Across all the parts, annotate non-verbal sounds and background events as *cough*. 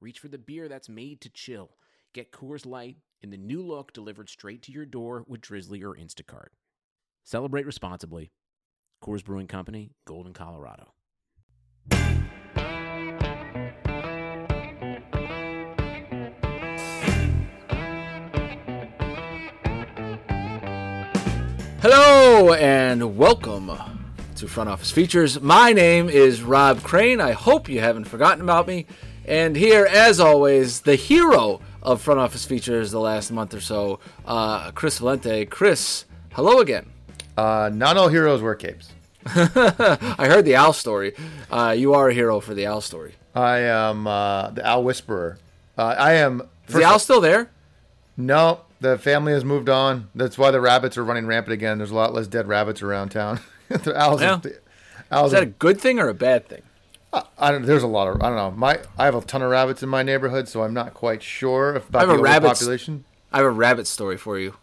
reach for the beer that's made to chill. Get Coors Light in the new look delivered straight to your door with Drizzly or Instacart. Celebrate responsibly. Coors Brewing Company, Golden, Colorado. Hello and welcome to Front Office Features. My name is Rob Crane. I hope you haven't forgotten about me. And here, as always, the hero of Front Office Features the last month or so, uh, Chris Valente. Chris, hello again. Uh, not all heroes wear capes. *laughs* I heard the owl story. Uh, you are a hero for the owl story. I am uh, the owl whisperer. Uh, I am. Is the owl still there? No, the family has moved on. That's why the rabbits are running rampant again. There's a lot less dead rabbits around town. *laughs* the owls. Yeah. Are, the owls Is that are- a good thing or a bad thing? I, I don't. There's a lot of. I don't know. My I have a ton of rabbits in my neighborhood, so I'm not quite sure if about have the a rabbit- population. I have a rabbit story for you.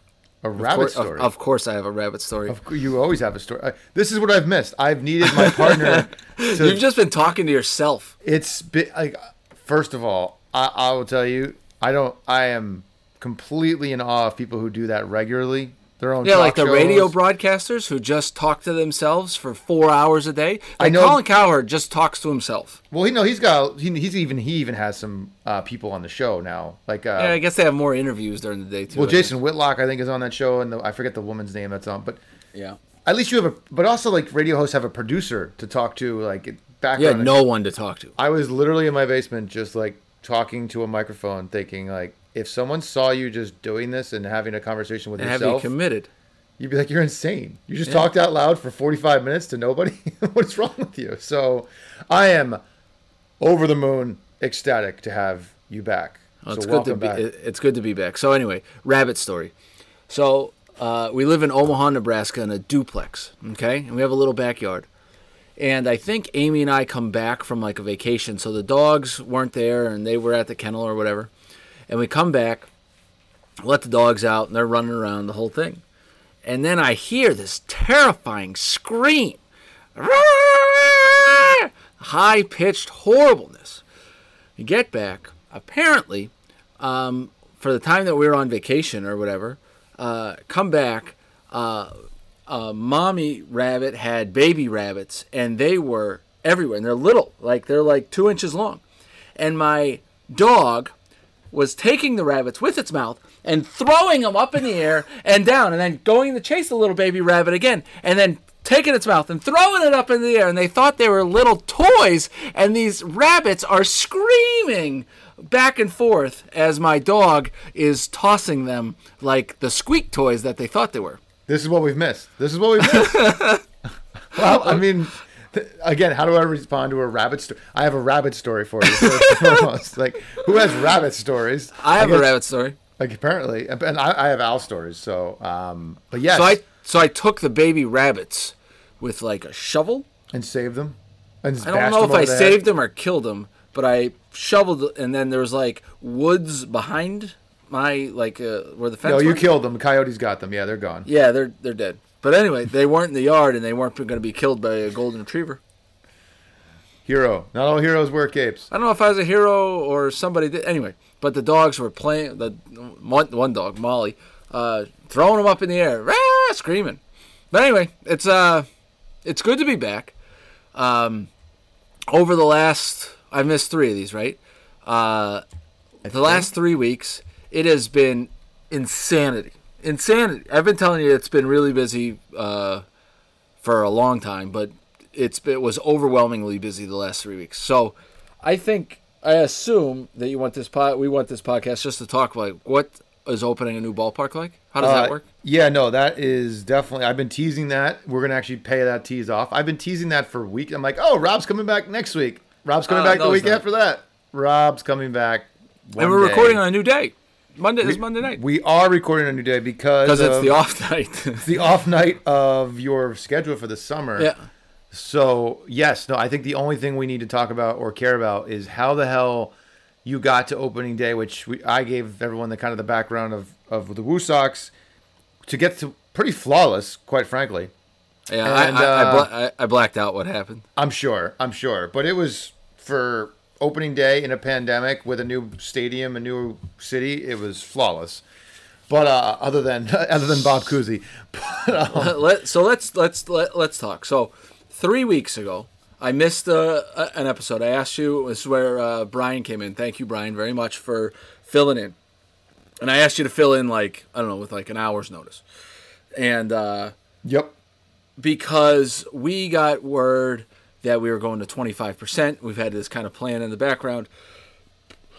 A Of rabbit cour- of- story. Of, course, I have a rabbit story. Of you always have a story. I, this is what I've missed. I've needed my partner. *laughs* to, You've just been talking to yourself. it's been like first of all I, I will tell you i don't i am completely in awe of people who do that regularly their own Yeah, talk like the shows. radio broadcasters who just talk to themselves for four hours a day. Like know- Colin Cowherd just talks to himself. well he no he's got he, he's even he even has some uh, people on the show now like uh Yeah, I guess they have more interviews during the day too. well I jason whitlock i think is on that show and the, i forget the woman's name that's on but. Yeah. at least you have a but also like radio hosts have a producer to talk to like back You had no one to talk to. i was literally in my basement just like talking to a microphone thinking like if someone saw you just doing this and having a conversation with And have you yourself committed? You'd be like, you're insane. You just talked out loud for 45 minutes to nobody. *laughs* What's wrong with you? So I am over the moon ecstatic to have you back. Well, so it's good to be. back. It's good to be back. So anyway, rabbit story. So uh, we live in Omaha, Nebraska, in a duplex. Okay, and we have a little backyard. And I think Amy and I come back from like a vacation, so the dogs weren't there, and they were at the kennel or whatever. And we come back, let the dogs out, and they're running around the whole thing. And then I hear this terrifying scream, high pitched horribleness. You get back. Apparently, um, for the time that we were on vacation or whatever, uh, come back. Uh, uh, mommy rabbit had baby rabbits, and they were everywhere. And they're little, like they're like two inches long. And my dog was taking the rabbits with its mouth and throwing them up in the air and down, and then going to chase the little baby rabbit again, and then taking its mouth and throwing it up in the air. And they thought they were little toys, and these rabbits are screaming back and forth as my dog is tossing them like the squeak toys that they thought they were. This is what we've missed. This is what we've missed. *laughs* well, I mean, again, how do I respond to a rabbit story? I have a rabbit story for you. First. *laughs* Like, who has rabbit stories? I have a guess- rabbit story. Like, apparently, and I, I have owl stories. So, um, but yes, So I so I took the baby rabbits with like a shovel. and saved them. And I don't know if I over the head. saved them or killed them, but I shoveled and then there was like woods behind my like uh, where the fence. No, you went. killed them. Coyotes got them. Yeah, they're gone. Yeah, they're they're dead. But anyway, they weren't in the yard and they weren't going to be killed by a golden retriever. Hero. Not all heroes wear capes. I don't know if I was a hero or somebody did. Anyway, but the dogs were playing. The one, one dog, Molly, uh, throwing them up in the air, rah, screaming. But anyway, it's uh, it's good to be back. Um, over the last, I missed three of these, right? Uh, the last three weeks, it has been insanity, insanity. I've been telling you it's been really busy uh, for a long time, but it's it was overwhelmingly busy the last three weeks. So, I think I assume that you want this pod, we want this podcast just to talk like what is opening a new ballpark like. How does that Uh, work? Yeah, no, that is definitely. I've been teasing that. We're gonna actually pay that tease off. I've been teasing that for weeks. I'm like, oh, Rob's coming back next week. Rob's coming Uh, back the week not. after that. Rob's coming back one and we're day. recording on a new day. Monday is Monday night We are recording on a new day because because it's the off night. *laughs* It's the off night of your schedule for the summer. yeah. So yes, no, I think the only thing we need to talk about or care about is how the hell you got to opening day, which we, I gave everyone the kind of the background of of the Woo Sox to get to pretty flawless, quite frankly. Yeah, And, I, I, uh, bla- I, I blacked out what happened. I'm sure, I'm sure, but it was for opening day in a pandemic with a new stadium, a new city. It was flawless. But uh, other than *laughs* other than Bob Cousy, *laughs* but, um, *laughs* Let, so let's let's let, let's talk. So three weeks ago, I missed uh, a, an episode. I asked you. This is where uh, Brian came in. Thank you, Brian, very much for filling in. And I asked you to fill in like I don't know with like an hour's notice, and uh, yep, because we got word that we were going to 25%. We've had this kind of plan in the background,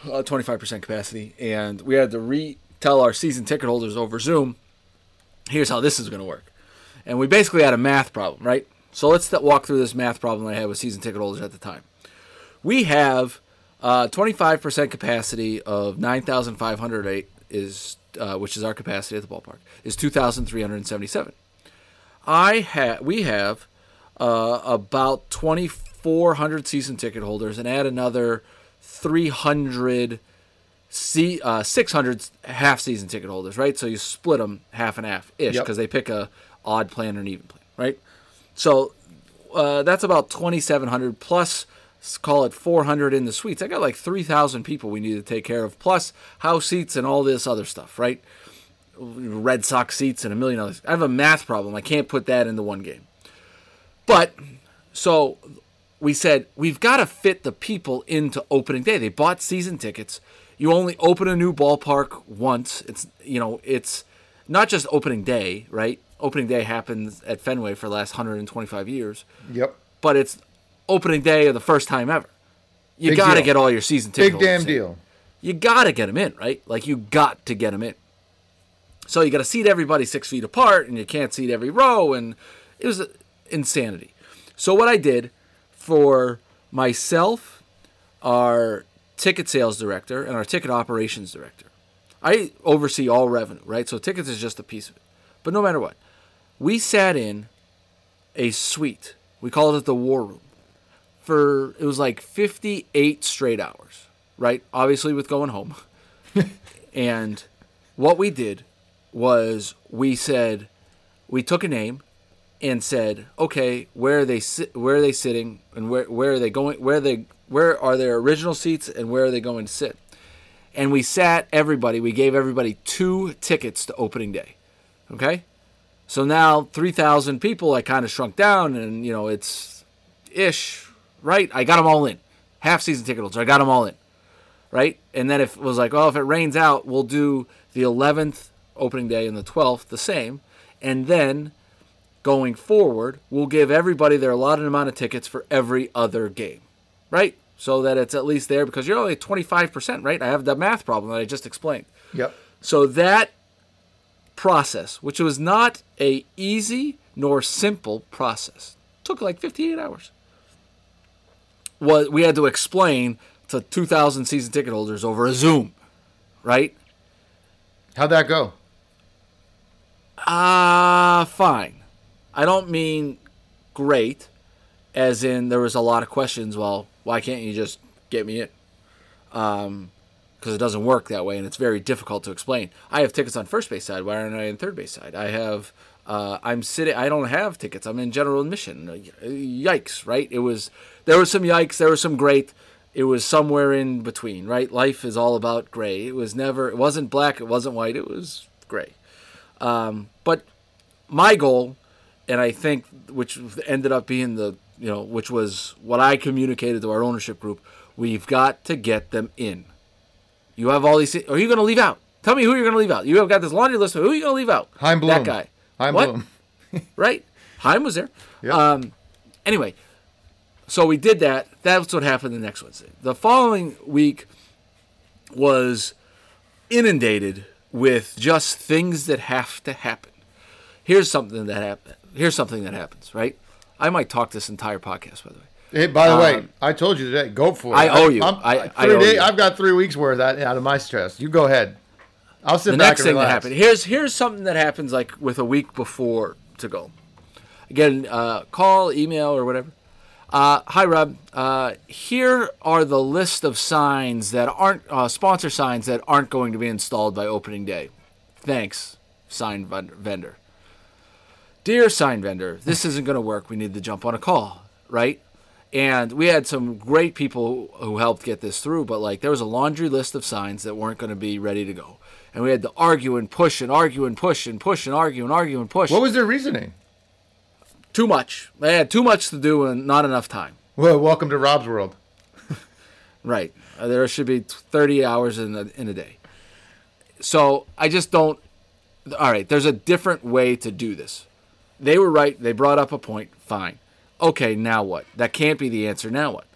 uh, 25% capacity, and we had to retell our season ticket holders over Zoom, here's how this is going to work. And we basically had a math problem, right? So let's th- walk through this math problem I had with season ticket holders at the time. We have uh, 25% capacity of 9,508 is uh, which is our capacity at the ballpark is 2,377. I ha- we have uh, about 2,400 season ticket holders, and add another 300, se- uh, 600 half season ticket holders, right? So you split them half and half ish Yep. because they pick a odd plan or an even plan, right? So uh, that's about 2,700 plus. s- Call it 400 in the suites. I got like 3,000 people we need to take care of, plus house seats and all this other stuff, right? Red Sox seats and a million others. I have a math problem. I can't put that into one game. But so we said we've got to fit the people into opening day. They bought season tickets. You only open a new ballpark once. It's you know it's not just opening day, right? Opening day happens at Fenway for the last 125 years, yep, but it's opening day of the first time ever. You got to get all your season tickets. big damn in deal. you got to get them in, right? Like you got to get them in. So you got to seat everybody six feet apart, and you can't seat every row, and it was insanity. So what I did for myself, our ticket sales director, and our ticket operations director, I oversee all revenue, right? So tickets is just a piece of it. But no matter what, we sat in a suite. We called it the war room for it was like 58 straight hours, right? Obviously with going home. *laughs* and what we did was we said we took a name and said, "Okay, where are they sit where are they sitting and where where are they going where are they where are their original seats and where are they going to sit?" And we sat everybody, we gave everybody two tickets to opening day. Okay? So now 3,000 people I kind of shrunk down and you know, it's ish, right? I got them all in. Half season ticket holders, I got them all in. Right? And then if it was like, oh, if it rains out, we'll do the 11th opening day and the 12th the same. And then going forward, we'll give everybody their allotted amount of tickets for every other game. Right? So that it's at least there because you're only 25%, right? I have the math problem that I just explained. Yep. So that process, which was not a easy nor simple process, took like 58 hours. Was we had to explain to 2,000 season ticket holders over a Zoom, right? How'd that go? Ah, fine. I don't mean great, as in there was a lot of questions. Well, why can't you just get me in? Um, because it doesn't work that way, and it's very difficult to explain. I have tickets on first base side. Why aren't I in third base side? I have. Uh, I'm sitting. I don't have tickets. I'm in general admission. Uh, Yikes! Right? It was. There was some yikes. There was some great. It was somewhere in between. Right? Life is all about gray. It was never. It wasn't black. It wasn't white. It was gray. Um, but my goal, and I think which ended up being the you know which was what I communicated to our ownership group. We've got to get them in. You have all these. Are you going to leave out? Tell me who you're going to leave out. You have got this laundry list of who are you going to leave out. Chaim Bloom. That guy. Chaim What? Bloom. *laughs* Right? Chaim was there. Yep. Um, anyway, so we did that. That's what happened the next Wednesday. The following week was inundated with just things that have to happen. Here's something that happen. Here's something that happens. Right? I might talk this entire podcast, by the way. Hey, by the way, Um, I told you today. Go for it. I owe you. I'm- I- I owe day- you. I've got three weeks worth out, of my stress. You go ahead. I'll sit the back next and thing that relax. happened here's here's something that happens like with a week before to go again uh, call email or whatever uh, hi rob uh, here are the list of signs that aren't uh, sponsor signs that aren't going to be installed by opening day thanks sign vendor dear sign vendor this isn't going to work we need to jump on a call right and we had some great people who helped get this through but like there was a laundry list of signs that weren't going to be ready to go and we had to argue and push and argue and push and push and argue and argue and push What was their reasoning? too much they had too much to do and not enough time Well, welcome to Rob's world. *laughs* Right. Uh, There should be 30 hours in a, in a day. So I just don't. All right. There's a different way to do this. They were right. They brought up a point. Fine. Okay. Now what? That can't be the answer. Now what?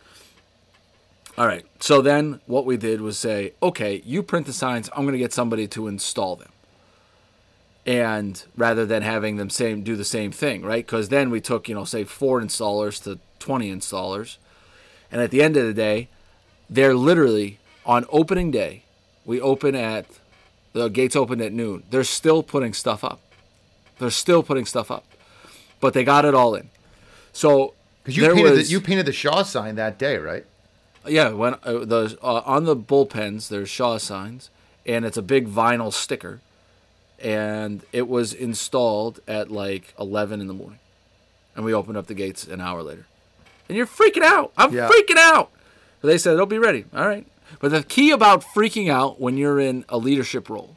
All right. So then what we did was say, okay, you print the signs. I'm going to get somebody to install them. And rather than having them same do the same thing, right? Because then we took, you know, say four installers to 20 installers. And at the end of the day, they're literally on opening day. We open at the gates open at noon. They're still putting stuff up. They're still putting stuff up, but they got it all in. So Because you painted was the, you painted the Shaw sign that day, right? yeah when uh, the uh, on the bullpens there's Shaw signs and it's a big vinyl sticker, and it was installed at like 11 in the morning, and we opened up the gates an hour later, and you're freaking out. I'm Yeah. freaking out. But they said it'll be ready. All right. But the key about freaking out when you're in a leadership role,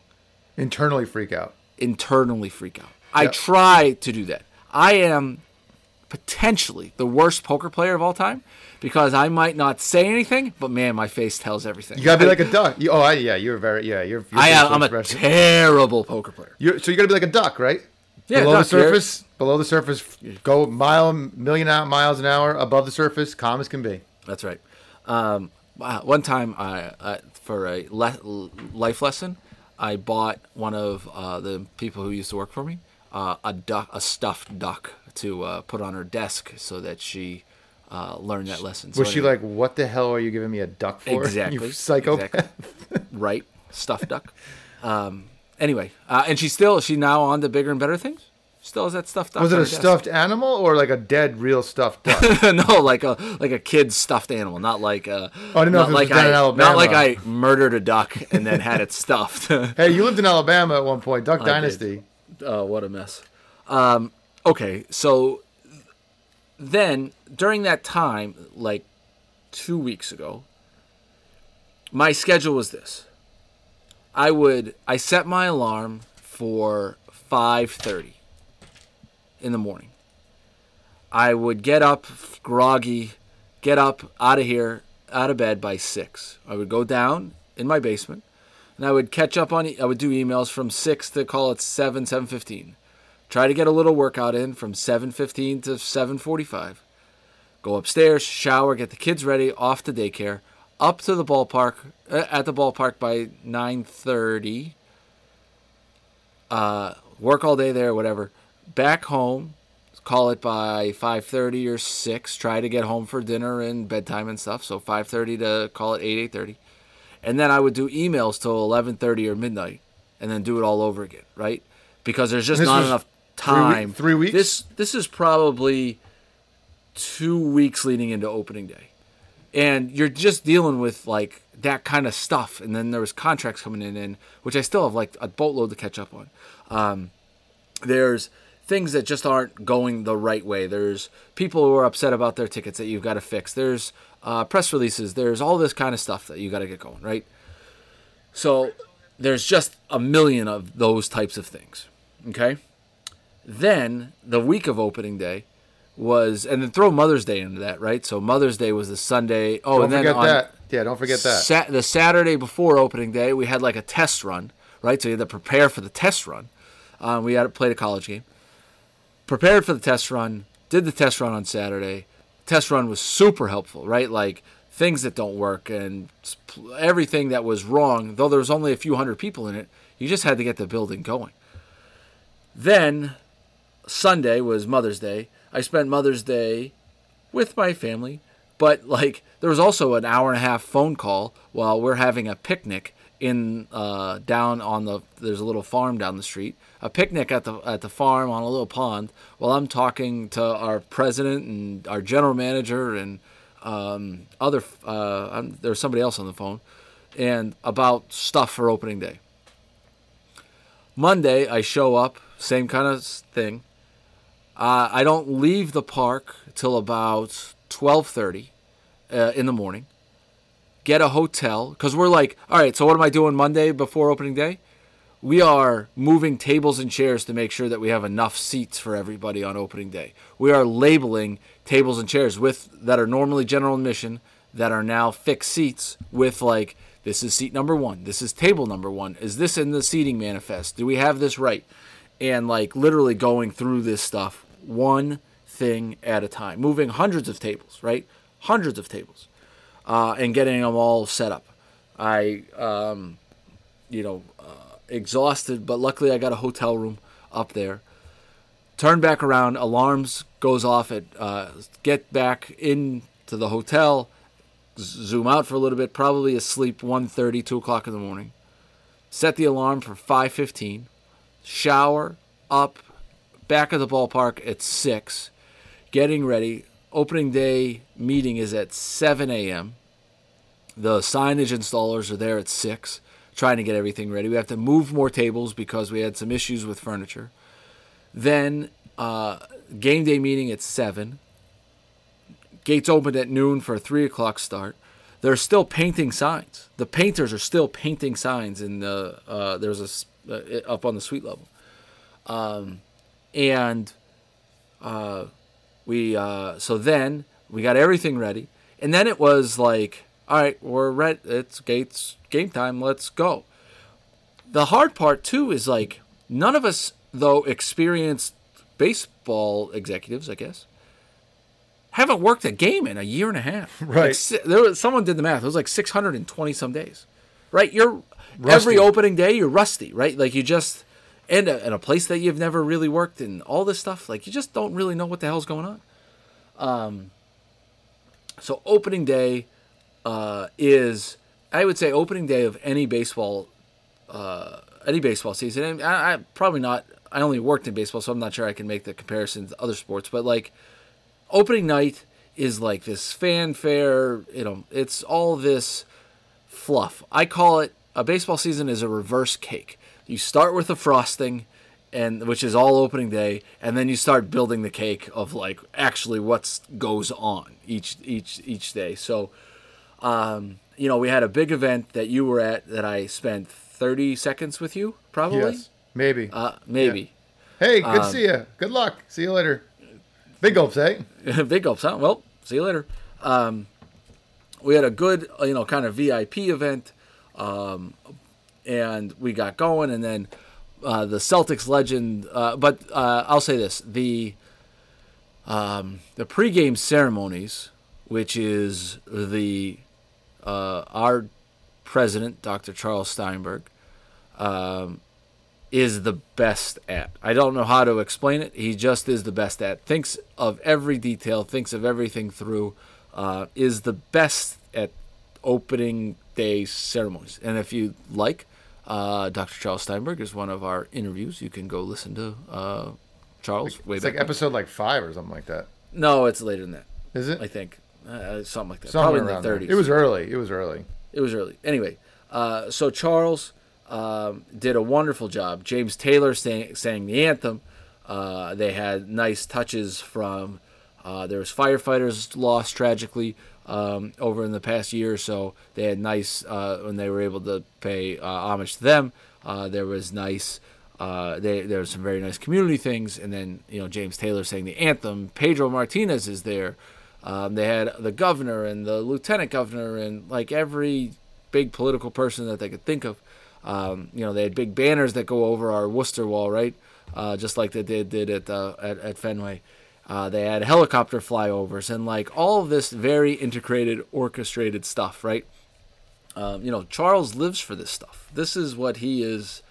Internally freak out. internally freak out. I Yep. try to do that. I am potentially the worst poker player of all time because I might not say anything, but man, my face tells everything. You gotta be like a duck. You, oh, I, yeah, you're very yeah. You're. you're I am. I'm a terrible poker player. You're, so you gotta be like a duck, right? Yeah, below the surface, below the surface, go mile, million out miles an hour above the surface, calm as can be. That's right. Um, uh, one time, I, I for a le- life lesson, I bought one of uh, the people who used to work for me uh, a duck, a stuffed duck, to uh, put on her desk so that she uh, learned that lesson. So Was she like, "What the hell are you giving me a duck for?" *laughs* Exactly. You psychopath. exactly. right? Stuffed duck. Um, anyway, uh, and she's still she now on to bigger and better things. Still has that stuffed duck. Was it a desk. stuffed animal or like a dead, real stuffed duck? *laughs* no, like a like a kid's stuffed animal, not like a. Oh, I didn't know not if it was like down I, in Not like I murdered a duck and then had it stuffed. *laughs* hey, you lived in Alabama at one point, Duck did. Dynasty. Oh, what a mess. Um, okay, so then during that time, like two weeks ago, my schedule was this. I would I set my alarm for five thirty in the morning. I would get up groggy, get up out of here, out of bed by six. I would go down in my basement, and I would catch up on. I would do emails from six to call it seven, seven fifteen. Try to get a little workout in from seven fifteen to seven forty-five. Go upstairs, shower, get the kids ready, off to daycare, up to the ballpark uh, at the ballpark by nine thirty. Uh, work all day there, whatever. Back home, call it by 5.30 or 6 try to get home for dinner and bedtime and stuff so 5.30 to call it 8 8.30 and then i would do emails till 11.30 or midnight and then do it all over again right because there's just This not enough three wee- time three weeks? this this is probably two weeks leading into opening day and you're just dealing with like that kind of stuff and then there was contracts coming in and which i still have like a boatload to catch up on um, there's things that just aren't going the right way. There's people who are upset about their tickets that you've got to fix. There's uh, press releases. There's all this kind of stuff that you got to get going, right? So there's just a million of those types of things. Okay. Then the week of opening day was, and then throw Mother's Day into that, right? So Mother's Day was the Sunday. Oh, Don't and then forget on, that. Yeah, don't forget that. The Saturday before opening day, we had like a test run, right? So you had to prepare for the test run. Um, we had played a college game. Prepared for the test run. Did the test run on Saturday. Test run was super helpful, right? Like things that don't work and everything that was wrong. Though there was only a few hundred people in it, you just had to get the building going. Then Sunday was Mother's Day. I spent Mother's Day with my family, But like there was also an hour and a half phone call while we're having a picnic in uh, down on the there's a little farm down the street. A picnic at the at the farm on a little pond while I'm talking to our president and our general manager and um, other uh, there's somebody else on the phone and about stuff for opening day. Monday I show up, same kind of thing. Uh, I don't leave the park till about 12:30 uh, in the morning. Get a hotel because we're like, all right. So what am I doing Monday before opening day? We are moving tables and chairs to make sure that we have enough seats for everybody on opening day. We are labeling tables and chairs with that are normally general admission that are now fixed seats with like this is seat number one. This is table number one. Is this in the seating manifest? Do we have this right? And like literally going through this stuff one thing at a time, moving hundreds of tables, right? Hundreds of tables, uh, and getting them all set up. I, um, you know, uh, exhausted, but luckily I got a hotel room up there. Turn back around, alarms goes off at uh, get back into the hotel zoom out for a little bit, probably asleep 1.30, 2 o'clock in the morning. Set the alarm for 5.15. Shower, up, back at the ballpark at 6. Getting ready. Opening day meeting is at 7 a.m. The signage installers are there at 6, trying to get everything ready. We have to move more tables because we had some issues with furniture. Then uh, game day meeting at 7 Gates opened at noon for a three o'clock start. They're still painting signs. The painters are still painting signs in the uh, there's a uh, up on the suite level, um, and uh, we uh, so then we got everything ready, and then it was like, all right, we're ready. It's Gates game time. Let's go. The hard part too is like none of us though experienced baseball executives, I guess haven't worked a game in a year and a half. *laughs* Right. Like, there was someone did the math. It was like 620 some days. Right. You're rusty. every opening day you're rusty. Right. Like you just and a, in a place that you've never really worked and all this stuff. Like you just don't really know what the hell's going on. Um. So opening day uh, is I would say opening day of any baseball uh, any baseball season. And I, I probably not. I only worked in baseball, so I'm not sure I can make the comparison to other sports. But like opening night is like this fanfare. You know, it's all this fluff. I call it a baseball season is a reverse cake. You start with the frosting, and which is all opening day, and then you start building the cake of like actually what goes on each each each day. So, um, you know, we had a big event that you were at that I spent 30 seconds with you, probably. Yes, maybe. Uh, maybe. Yeah. Hey, good um, to see you. Good luck. See you later. Big gulps, eh? *laughs* Big gulps, huh? Well, see you later. Um, we had a good, you know, kind of VIP event, um, and we got going, and then uh, the Celtics legend. Uh, but uh, I'll say this: the um, the pregame ceremonies, which is the uh, our president, Dr. Charles Steinberg, um, is the best at. I don't know how to explain it. He just is the best at. Thinks of every detail, thinks of everything through, uh, is the best at opening day ceremonies. And if you like, uh, Dr. Charles Steinberg is one of our interviews. You can go listen to uh, Charles. Like, it's like episode like five or something like that. No, it's later than that. Is it? I think uh, something like that. Somewhere Probably in the 30s. It was early. It was early. It was early. Anyway, uh, so Charles um, did a wonderful job. James Taylor sang, sang the anthem. Uh, they had nice touches from. Uh, there was firefighters lost tragically um, over in the past year or so. They had nice uh, when they were able to pay uh, homage to them. Uh, there was nice. Uh, they, there was some very nice community things, and then you know James Taylor sang the anthem. Pedro Martinez is there. Um, they had the governor and the lieutenant governor and like every big political person that they could think of. Um, you know, they had big banners that go over our Worcester wall, right? Uh, just like they did did at uh, at, at Fenway. Uh, they had helicopter flyovers and like all of this very integrated, orchestrated stuff, right? Um, you know, Charles lives for this stuff. This is what he is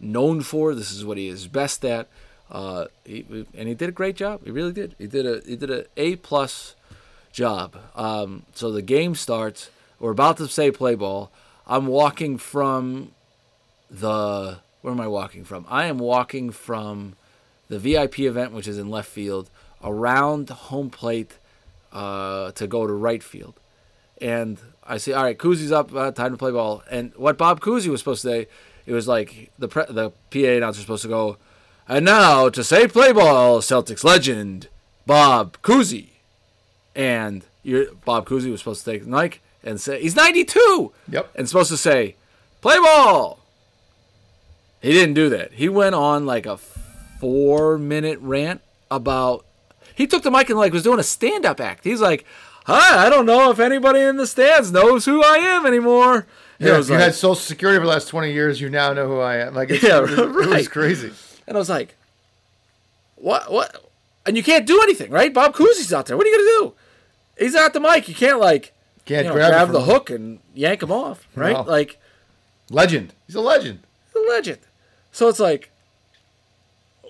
known for. This is what he is best at. Uh, he, and he did a great job. He really did. He did a he did a A plus job. Um, so the game starts. We're about to say play ball. I'm walking from the. Where am I walking from? I am walking from the VIP event, which is in left field, around home plate uh, to go to right field. And I say, all right, Cousy's up, uh, time to play ball. And what Bob Cousy was supposed to say, it was like the pre- the PA announcer was supposed to go, and now to say play ball, Celtics legend Bob Cousy. And your Bob Cousy was supposed to take the mic and say he's 92. Yep. And supposed to say play ball. He didn't do that. He went on like a four minute rant about. He took the mic and like was doing a stand up act. He's like, "Hi, I don't know if anybody in the stands knows who I am anymore." Yeah, was you like- had Social Security for the last twenty years. You now know who I am. Like, it's, Yeah, it, was- it was crazy. And I was like, what? What? And you can't do anything, right? Bob Cousy's out there. What are you going to do? He's at the mic. You can't, like, Can't you know, grab, grab the him. hook and yank him off, right? No. Like, Legend. He's a legend. the legend. So it's like,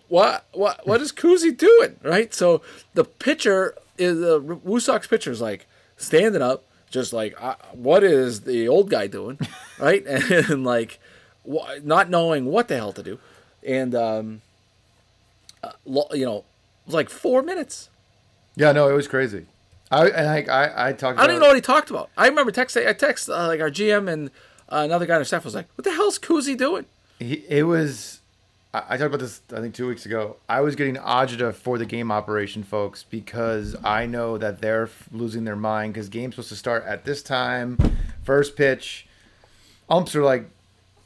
what? What? What is Cousy doing, right? So the pitcher is the Woo Sox pitcher is like standing up, just like, uh, what is the old guy doing, *laughs* right? And, like, wh- not knowing what the hell to do, and um, uh, lo- you know, it was like four minutes. Yeah, no, it was crazy. I and I I, I talked. I don't even know what he talked about. I remember texting. I text uh, like our GM and uh, another guy on our staff was like, "What the hell's Cousy doing?" He, it was. I, I talked about this. I think two weeks ago. I was getting agita for the game operation folks because I know that they're f- losing their mind because game's supposed to start at this time, first pitch. Umps are like,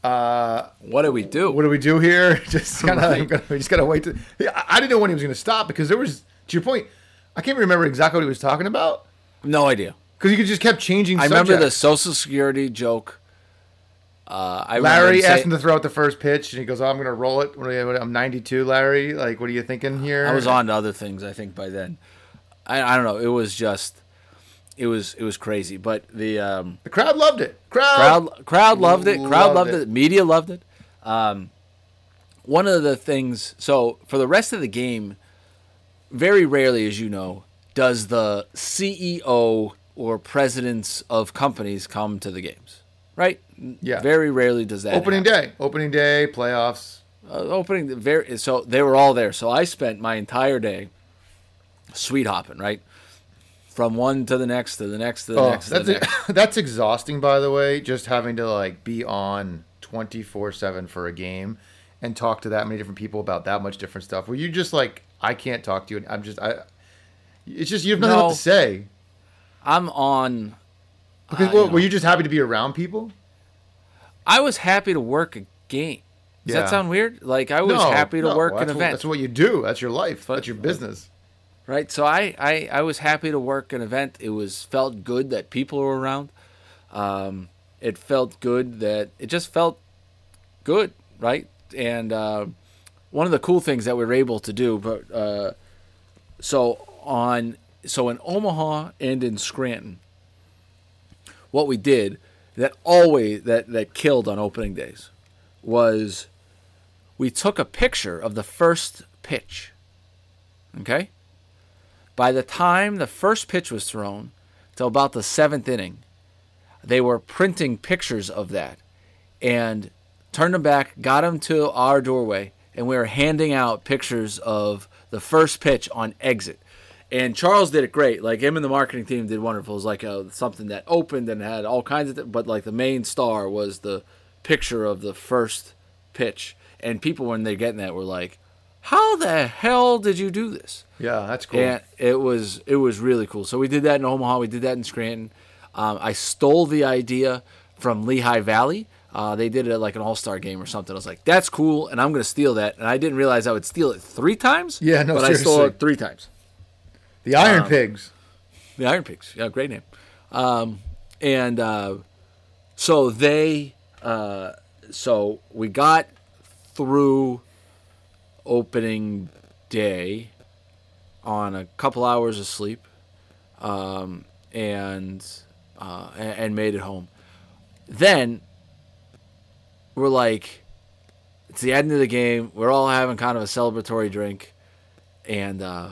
uh, What do we do? what do we do here? *laughs* Just kind of, *laughs* we just gotta wait. To, I I didn't know when he was gonna stop because there was, to your point, I can't remember exactly what he was talking about no idea. because he could just kept changing. I remember the. Social Security joke. Uh, I Larry say- asked him to throw out the first pitch, and he goes, "Oh, I'm going to roll it. What are you- I'm 92, Larry. Like, what are you thinking here?" I was on to other things. I think by then, I, I don't know. It was just, it was it was crazy. But the um, The crowd loved it. Crowd. crowd crowd loved it. Crowd Loved loved it. it. Media loved it. Um, one of the things. So for the rest of the game, very rarely, as you know, does the CEO or presidents of companies come to the games. Right? Yeah. Very rarely does that. Opening happen. day. Opening day. Playoffs. uh, opening the very so they were all there. So I spent my entire day sweet hopping, right? From one to the next to the next to the Oh, next that's the next. *laughs* that's exhausting. By the way, just having to like be on 24 seven for a game and talk to that many different people about that much different stuff. Where you just like, I can't talk to you. and I'm just, I. It's just you have nothing No. to say. I'm on. Because Uh, well, you know. were you just happy to be around people? I was happy to work a game. Does Yeah. that sound weird? Like I was happy to no, work an what- event, That's what you do. That's your life. But- that's your business. right? So I, I I was happy to work an event. It was felt good that people were around. Um, it felt good that it just felt good, right? And uh, one of the cool things that we were able to do, but uh, so on, so in Omaha and in Scranton, what we did that always that that killed on opening days was we took a picture of the first pitch. Okay. By the time the first pitch was thrown, till about the seventh inning, they were printing pictures of that and turned them back, got them to our doorway, and we were handing out pictures of the first pitch on exit. And Charles did it great. Like him and the marketing team did wonderful. It was like a, something that opened and had all kinds of, th- but like the main star was the picture of the first pitch. And people, when they're getting that, were like, "How the hell did you do this?" Yeah, that's cool. And it was it was really cool. So we did that in Omaha. We did that in Scranton. Um, I stole the idea from Lehigh Valley. Uh, they did it at like an All Star game or something. I was like, "That's cool," and I'm gonna steal that. And I didn't realize I would steal it three times. Yeah, no, but I stole it three times. The Iron um, Pigs. The Iron Pigs. Yeah, great name. Um, and uh, so they, uh, so we got through opening day on a couple hours of sleep, um, and uh, and made it home. Then we're like, it's the end of the game. We're all having kind of a celebratory drink, and uh,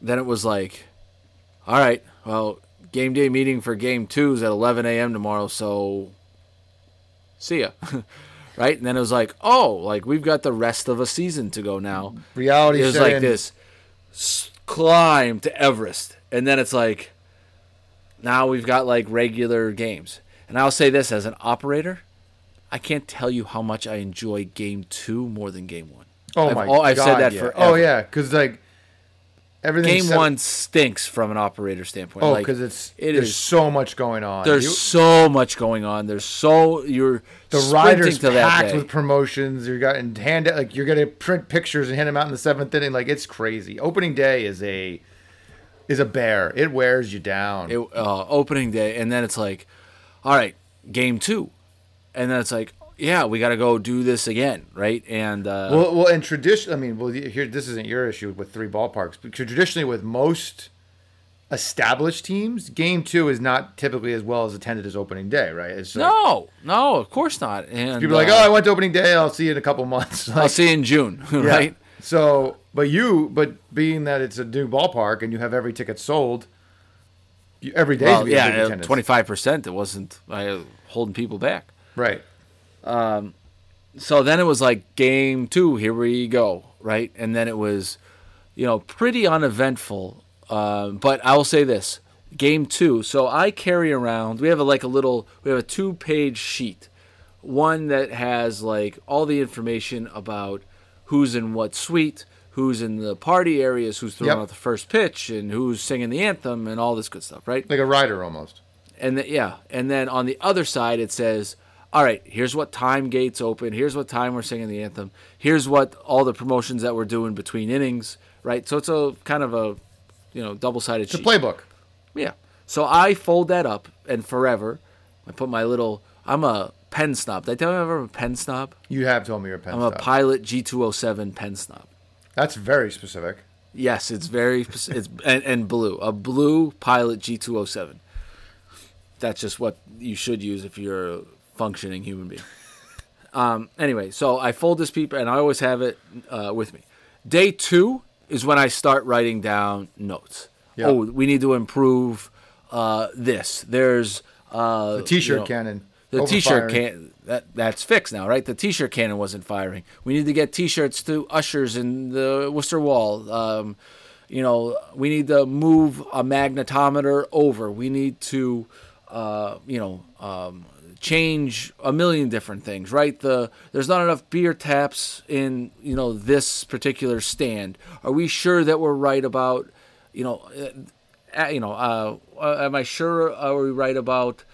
then it was like, all right, well, game day meeting for game two is at 11 a.m. tomorrow, so see ya. *laughs* right? And then it was like, oh, like we've got the rest of a season to go now. Reality It was like this climb to Everest, and then it's like now we've got like regular games. And I'll say this as an operator, I can't tell you how much I enjoy game two more than game one. Oh I've my al- I've god! said that yeah. forever. Oh yeah, because like everything. Game one stinks from an operator standpoint. Oh, Like, because it's it there's is- so much going on. There's You- so much going on. There's so you're the riders to packed with promotions. You're got and hand like you're gonna print pictures and hand them out in the seventh inning. Like it's crazy. Opening day is a is a bear. It wears you down. it, uh, opening day, and then it's like, all right, game two, and then it's like, yeah, we got to go do this again, right? And uh, well, well, and tradition. I mean, well, here this isn't your issue with three ballparks, but traditionally with most established teams, game two is not typically as well as attended as opening day, right? It's like, no, no, of course not. And people are like, uh, oh, I went to opening day. I'll see you in a couple months. *laughs* I'll see you in June, *laughs* yeah. right? So, but you, but being that it's a new ballpark and you have every ticket sold, you, every day Well, be a big yeah, twenty five percent. It wasn't uh, holding people back. Right. So then it was like game two here we go right and then it was you know pretty uneventful uh, but i will say this game two so i carry around we have a, like a little we have a two page sheet one that has like all the information about who's in what suite who's in the party areas who's throwing Yep. out the first pitch and who's singing the anthem and all this good stuff right Like a rider almost. and the, yeah, and then on the other side it says, "All right, here's what time gates open. Here's what time we're singing the anthem. Here's what all the promotions that we're doing between innings." Right, so it's a kind of a, you know, double-sided It's a playbook. Yeah. So I fold that up, and forever, I put my little. I'm a pen snob. Did I tell you I'm a pen snob? You have told me you're a pen I'm a. Pilot G207 pen snob. That's very specific. Yes, it's very it's and, and blue. A blue Pilot G207. That's just what you should use if you're functioning human being. Um, anyway, so I fold this paper and I always have it uh, with me. Day two is when I start writing down notes. Yeah. Oh, we need to improve uh, this. There's uh, The T-shirt you know, cannon. the T-shirt overfiring. can that that's fixed now, right? The T-shirt cannon wasn't firing. We need to get T-shirts to ushers in the Worcester Wall. Um, you know, we need to move a magnetometer over. We need to, uh, you know, um, change a million different things, right? The there's not enough beer taps in you know this particular stand. Are we sure that we're right about, you know, uh, you know, uh, uh, am I sure are we right about?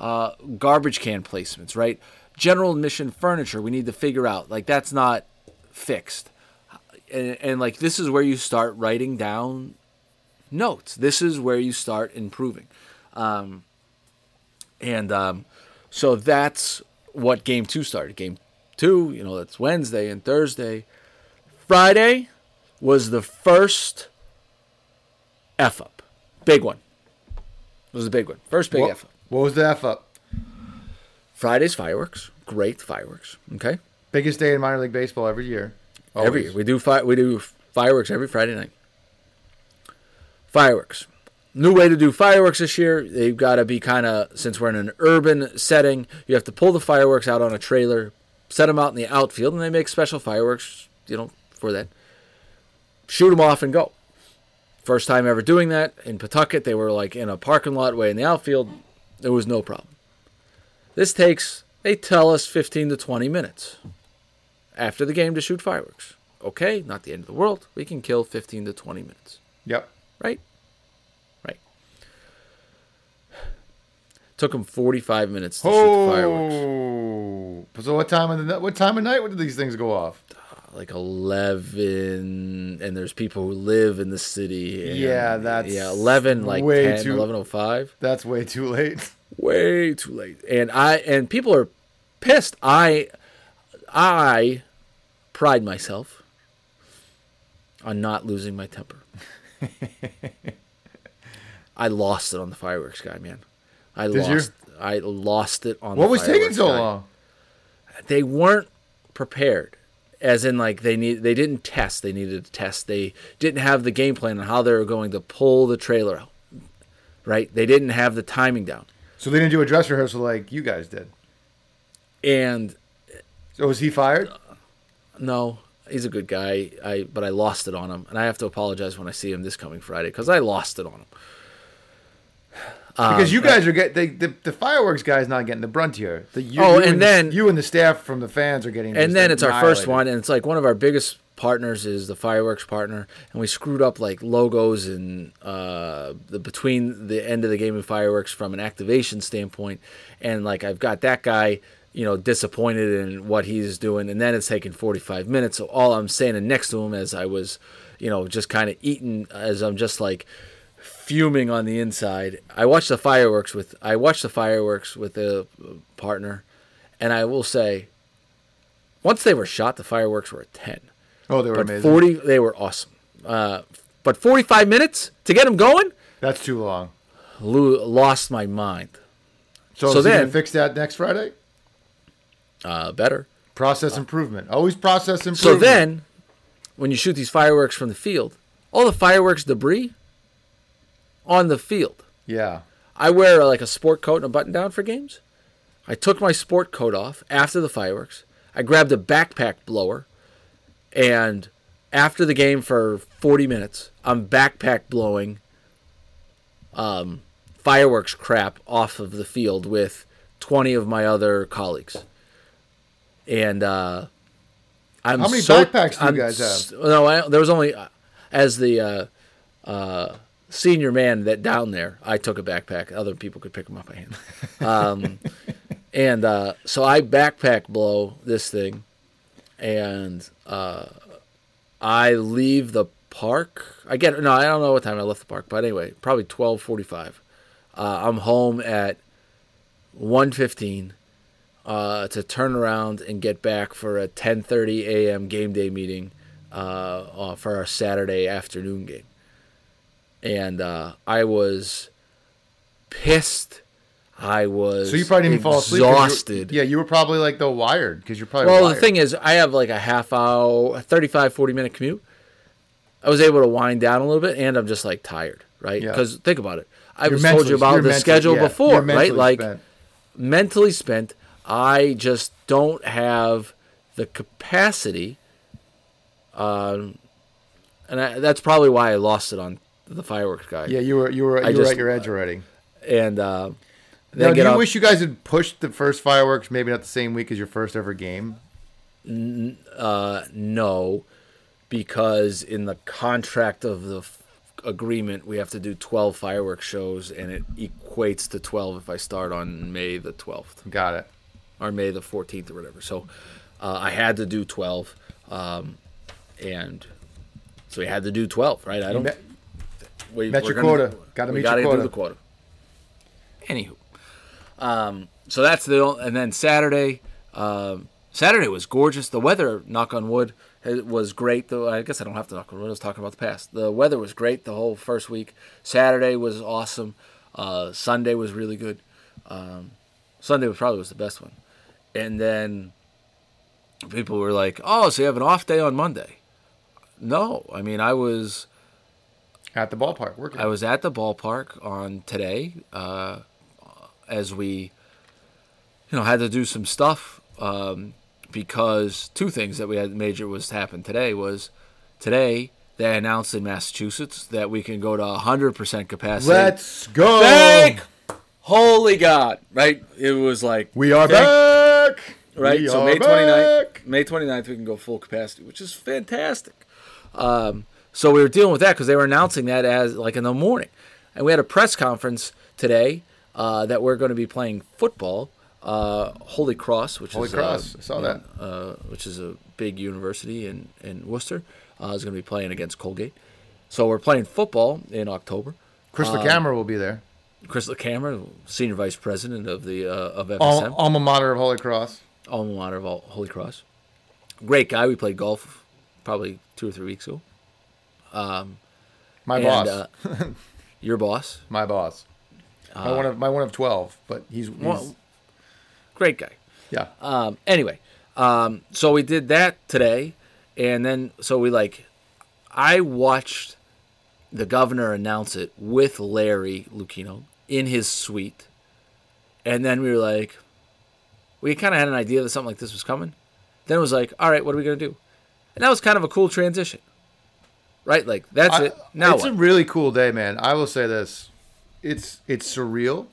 uh, garbage can placements, right? General admission furniture, we need to figure out. Like, that's not fixed. And, and like, this is where you start writing down notes. This is where you start improving. Um, and um, so that's what game two started. Game two, you know, that's Wednesday and Thursday. Friday was the first F up. Big one. It was a big one. First big What, F up. what was the F up? Friday's fireworks, great fireworks. Okay, Biggest day in minor league baseball every year. every year we do fi- we do fireworks every Friday night. Fireworks, new way to do fireworks this year. They've got to be kind of since we're in an urban setting, you have to pull the fireworks out on a trailer, set them out in the outfield, and they make special fireworks, you know, for that. Shoot them off and go. First time ever doing that in Pawtucket, they were like in a parking lot way in the outfield. There was no problem. This takes, they tell us, 15 to 20 minutes after the game to shoot fireworks. Okay, not the end of the world. We can kill 15 to 20 minutes, Yep. right? Right. Took them 45 minutes to shoot the fireworks. Oh. So what time of the what time of night? Do these things go off? Ah, like 11, and there's people who live in the city. and- Yeah, that's Yeah, 11, like way 10, too- 11.05. That's way too late. *laughs* way too late and i and people are pissed i i pride myself on not losing my temper *laughs* i lost it on the fireworks guy man i Did you? lost i lost it on What was taking so guy. long? they weren't prepared as in like they need they didn't test they needed to test they didn't have the game plan on how they were going to pull the trailer out right? They didn't have the timing down, So they didn't do a dress rehearsal like you guys did. and So was he fired? no, he's a good guy. I but I lost it on him, and I have to apologize when I see him this coming Friday because I lost it on him. Because you guys are getting the the fireworks guys not getting the brunt here. The, you, Oh, you and the- then- you and the staff from the fans are getting. and then it's our first one and it's like one of our biggest partners is the fireworks partner and we screwed up like logos and uh the between the end of the game and fireworks from an activation standpoint and like i've got that guy you know disappointed in what he's doing and then it's taken 45 minutes so all i'm standing next to him as i was you know just kind of eating as i'm just like fuming on the inside i watched the fireworks with i watched the fireworks with a partner and i will say once they were shot, the fireworks were a 10. Oh, they were But amazing. 40, they were awesome. Uh, but 45 minutes to get them going, That's too long. lo- lost my mind. So, So is he gonna then- fix that next Friday? Uh, better. Process improvement. Always process improvement. So then, when you shoot these fireworks from the field, all the fireworks debris on the field. yeah, I wear like a sport coat and a button down for games. I took my sport coat off after the fireworks. I grabbed a backpack blower, and after the game for 40 minutes, I'm backpack blowing um, fireworks crap off of the field with 20 of my other colleagues. And uh, I'm How many so- backpacks do you I'm guys have? No, I, there was only as the uh, uh, senior man that down there. I took a backpack. Other people could pick them up by hand. *laughs* Um, and uh, so I backpack blow this thing, and uh, I leave the park. I get no, I don't know what time I left the park, but anyway, probably twelve forty-five. Uh, I'm home at one fifteen uh, to turn around and get back for a ten thirty a.m. game day meeting uh, uh, for our Saturday afternoon game, and uh, I was pissed. I was so you probably didn't even fall asleep. 'cause you were- Exhausted. yeah, you were probably like the wired because you're probably. Well, wired. the thing is, I have like a half hour, 35, 40 minute commute. I was able to wind down a little bit, and I'm just like tired, right? Yeah. Because think about it. I was told you about the mentally- schedule yeah, before, right? Like spent. mentally spent. I just don't have the capacity. Um, and I, that's probably why I lost it on the fireworks guy. yeah, you were you were I you were just- at your edge already. And uh, Now, do you up. wish you guys had pushed the first fireworks maybe not the same week as your first ever game? Uh, no, because in the contract of the f- agreement, we have to do 12 fireworks shows, and it equates to 12 if I start on May the 12th Got it. or May the 14th or whatever. So uh, I had to do 12, um, and so we had to do 12, right? I don't. met- we, met your gonna- quota. Gotta meet your quota. do the quota. Anywho, um, so that's the and then Saturday. Um, Saturday was gorgeous. The weather, knock on wood, it was great. Though I guess I don't have to knock on wood. I was talking about the past. The weather was great the whole first week. Saturday was awesome. Uh, Sunday was really good. Um, Sunday was probably was the best one. And then people were like, "Oh, so you have an off day on Monday?" No, I mean I was At the ballpark, working. I was at the ballpark on today uh, as we, you know, had to do some stuff um, because two things that we had major was happen today was today they announced in Massachusetts that we can go to 100% capacity. Let's go. Thank holy God, right? It was like We are thank- back. right? We so are May 29th, back. May 29th, we can go full capacity, which is fantastic. Um, so we were dealing with that because they were announcing that as like in the morning, and we had a press conference today uh, that we're going to be playing football. Uh, Holy Cross, which Holy is Cross, uh, I saw that. uh, which is a big university in in Worcester, uh, is going to be playing against Colgate. So we're playing football in October. Chris LeCamera will be there. Chris LeCamera, senior vice president of the uh, of FSM, Al- alma mater of Holy Cross. alma mater of Holy Cross. Great guy. We played golf probably two or three weeks ago. My And, boss. uh, *laughs* your boss, my boss. my one of my one of twelve, but he's, he's Well- great guy. yeah. Um, anyway, um, so we did that today, and then so we like, I watched the governor announce it with Larry Lucchino in his suite, and then we were like, we kind of had an idea that something like this was coming. Then it was like, all right, what are we gonna do? And that was kind of a cool transition, right? Like that's I- it. Now it's what? a really cool day, man. I will say this: it's it's surreal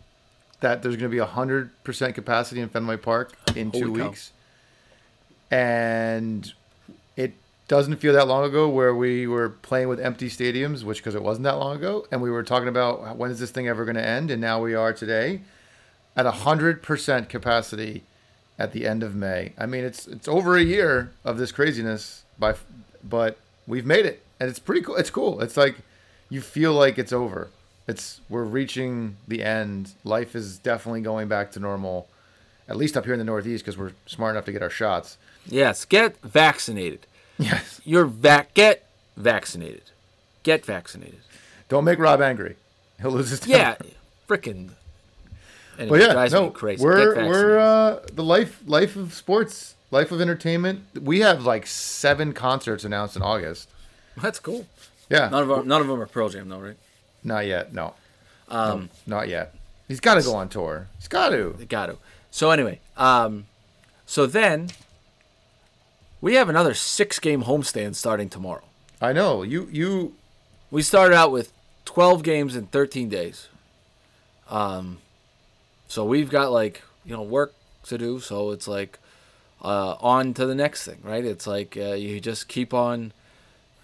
that there's going to be hundred percent capacity in Fenway Park in two cow. weeks, and it doesn't feel that long ago where we were playing with empty stadiums, which because it wasn't that long ago, and we were talking about when is this thing ever going to end, and now we are today at hundred percent capacity at the end of May. I mean, it's it's over a year of this craziness, by but we've made it, and it's pretty cool. It's cool. It's like you feel like it's over. It's we're reaching the end. Life is definitely going back to normal, at least up here in the Northeast because we're smart enough to get our shots. yes, get vaccinated. Yes. You're vac. Get vaccinated. Get vaccinated. Don't make Rob angry. He'll lose his Yeah, freaking. Anyway, yeah, drives no, me crazy. we're we're uh, the life life of sports, life of entertainment. We have like seven concerts announced in August. That's cool. Yeah, None of them, none of them are Pearl Jam, though, right? not yet. No, um, not yet. He's got to go on tour. He's got to. He got to. So anyway, um, so then we have another six-game homestand starting tomorrow. I know you. You We started out with 12 games in 13 days. Um, so we've got like you know work to do. So it's like uh, on to the next thing, right? It's like uh, you just keep on,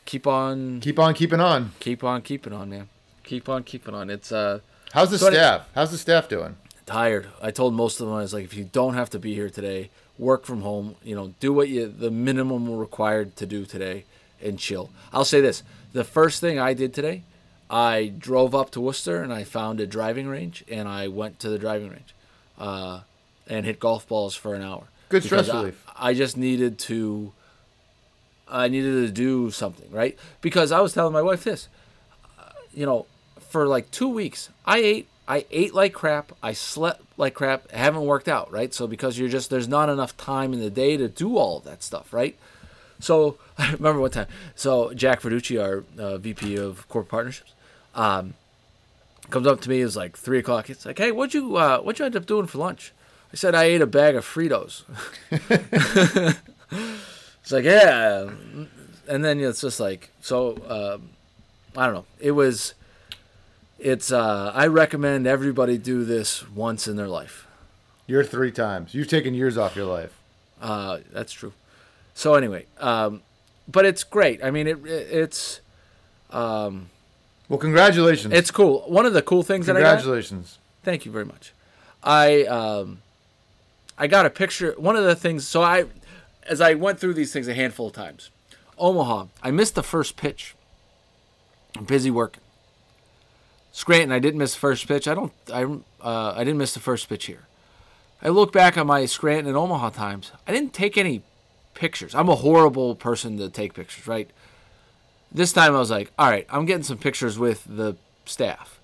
keep on, keep on keeping on. keep on keeping on, man. Keep on keeping on. It's uh How's the So staff? How's the staff doing? tired. I told most of them I was like, if you don't have to be here today, work from home. You know, do what you the minimum required to do today, and chill. I'll say this: the first thing I did today, I drove up to Worcester and I found a driving range, and I went to the driving range, uh, and hit golf balls for an hour. Good stress I- relief. I just needed to. I needed to do something, right? Because I was telling my wife this you know, for like two weeks, I ate, I ate like crap, I slept like crap, haven't worked out, right? So because you're just there's not enough time in the day to do all of that stuff, right? So *laughs* I remember one time, so Jack Verducci, our uh, VP of Corporate Partnerships, um, comes up to me. It's like three o'clock. It's like, hey, what'd you uh, what'd you end up doing for lunch? I said I ate a bag of Fritos. *laughs* *laughs* it's like yeah, and then it's just like so. Um, I don't know. It was. It's. Uh, I recommend everybody do this once in their life. You're three times. You've taken years off your life. Uh, that's true. So anyway, um, but it's great. I mean, it, it it's Well, congratulations. it's cool. One of the cool things that I congratulations. Thank you very much. I um, I got a picture. One of the things. So I, as I went through these things a handful of times, Omaha. I missed the first pitch. I'm busy working. Scranton. I didn't miss the first pitch. I don't. I uh, I didn't miss the first pitch here. I look back on my Scranton and Omaha times. I didn't take any pictures. I'm a horrible person to take pictures, right? This time I was like, all right, I'm getting some pictures with the staff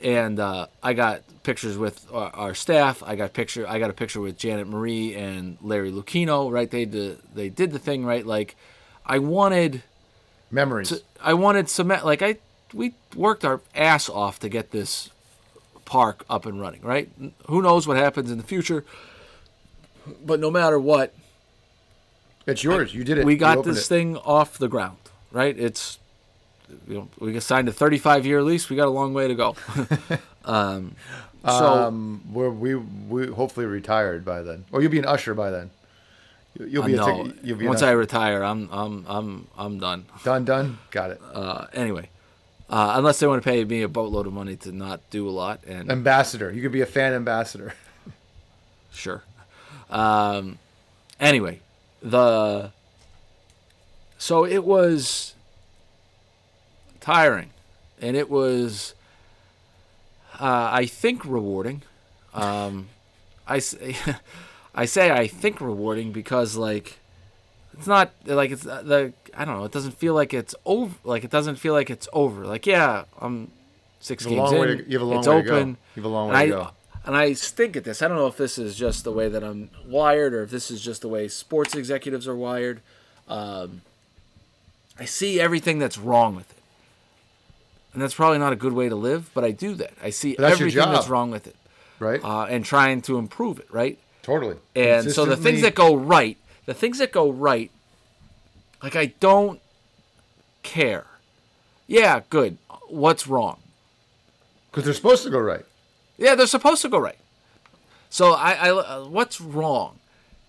and uh, I got pictures with our, our staff. I got picture. I got a picture with Janet Marie and Larry Lucchino. Right, they did they did the thing right. Like, I wanted Memories. I wanted some like I we worked our ass off to get this park up and running. Right, who knows what happens in the future, but no matter what, it's yours. You did it. we got this it. thing off the ground. Right, it's you know we got signed a 35 year lease. We got a long way to go. *laughs* um, so. um, where we we hopefully retired by then, or you'll be an usher by then. You- You'll Uh, be a no, you'll be once I retire, I'm I'm I'm I'm done. done done. Got it. Uh, anyway, uh, unless they want to pay me a boatload of money to not do a lot, and ambassador. You could be a fan ambassador. *laughs* sure. Um, anyway, the so it was tiring, and it was uh, I think rewarding. Um, I say, *laughs* I say I think rewarding because like it's not like it's uh, the I don't know. It doesn't feel like it's over. Like it doesn't feel like it's over. Like yeah, I'm six You games in. to- you have a long it's way to go. open. You have a long way I, to go. And I stink at this. I don't know if this is just the way that I'm wired, or if this is just the way sports executives are wired. Um, I see everything that's wrong with it. And that's probably not a good way to live. But I do that. I see everything that's wrong with it, right? uh, and trying to improve it. Right. totally. And so the things that go right, the things that go right, like I don't care. Yeah, good. What's wrong? because they're supposed to go right. Yeah, they're supposed to go right. So I, I uh, what's wrong?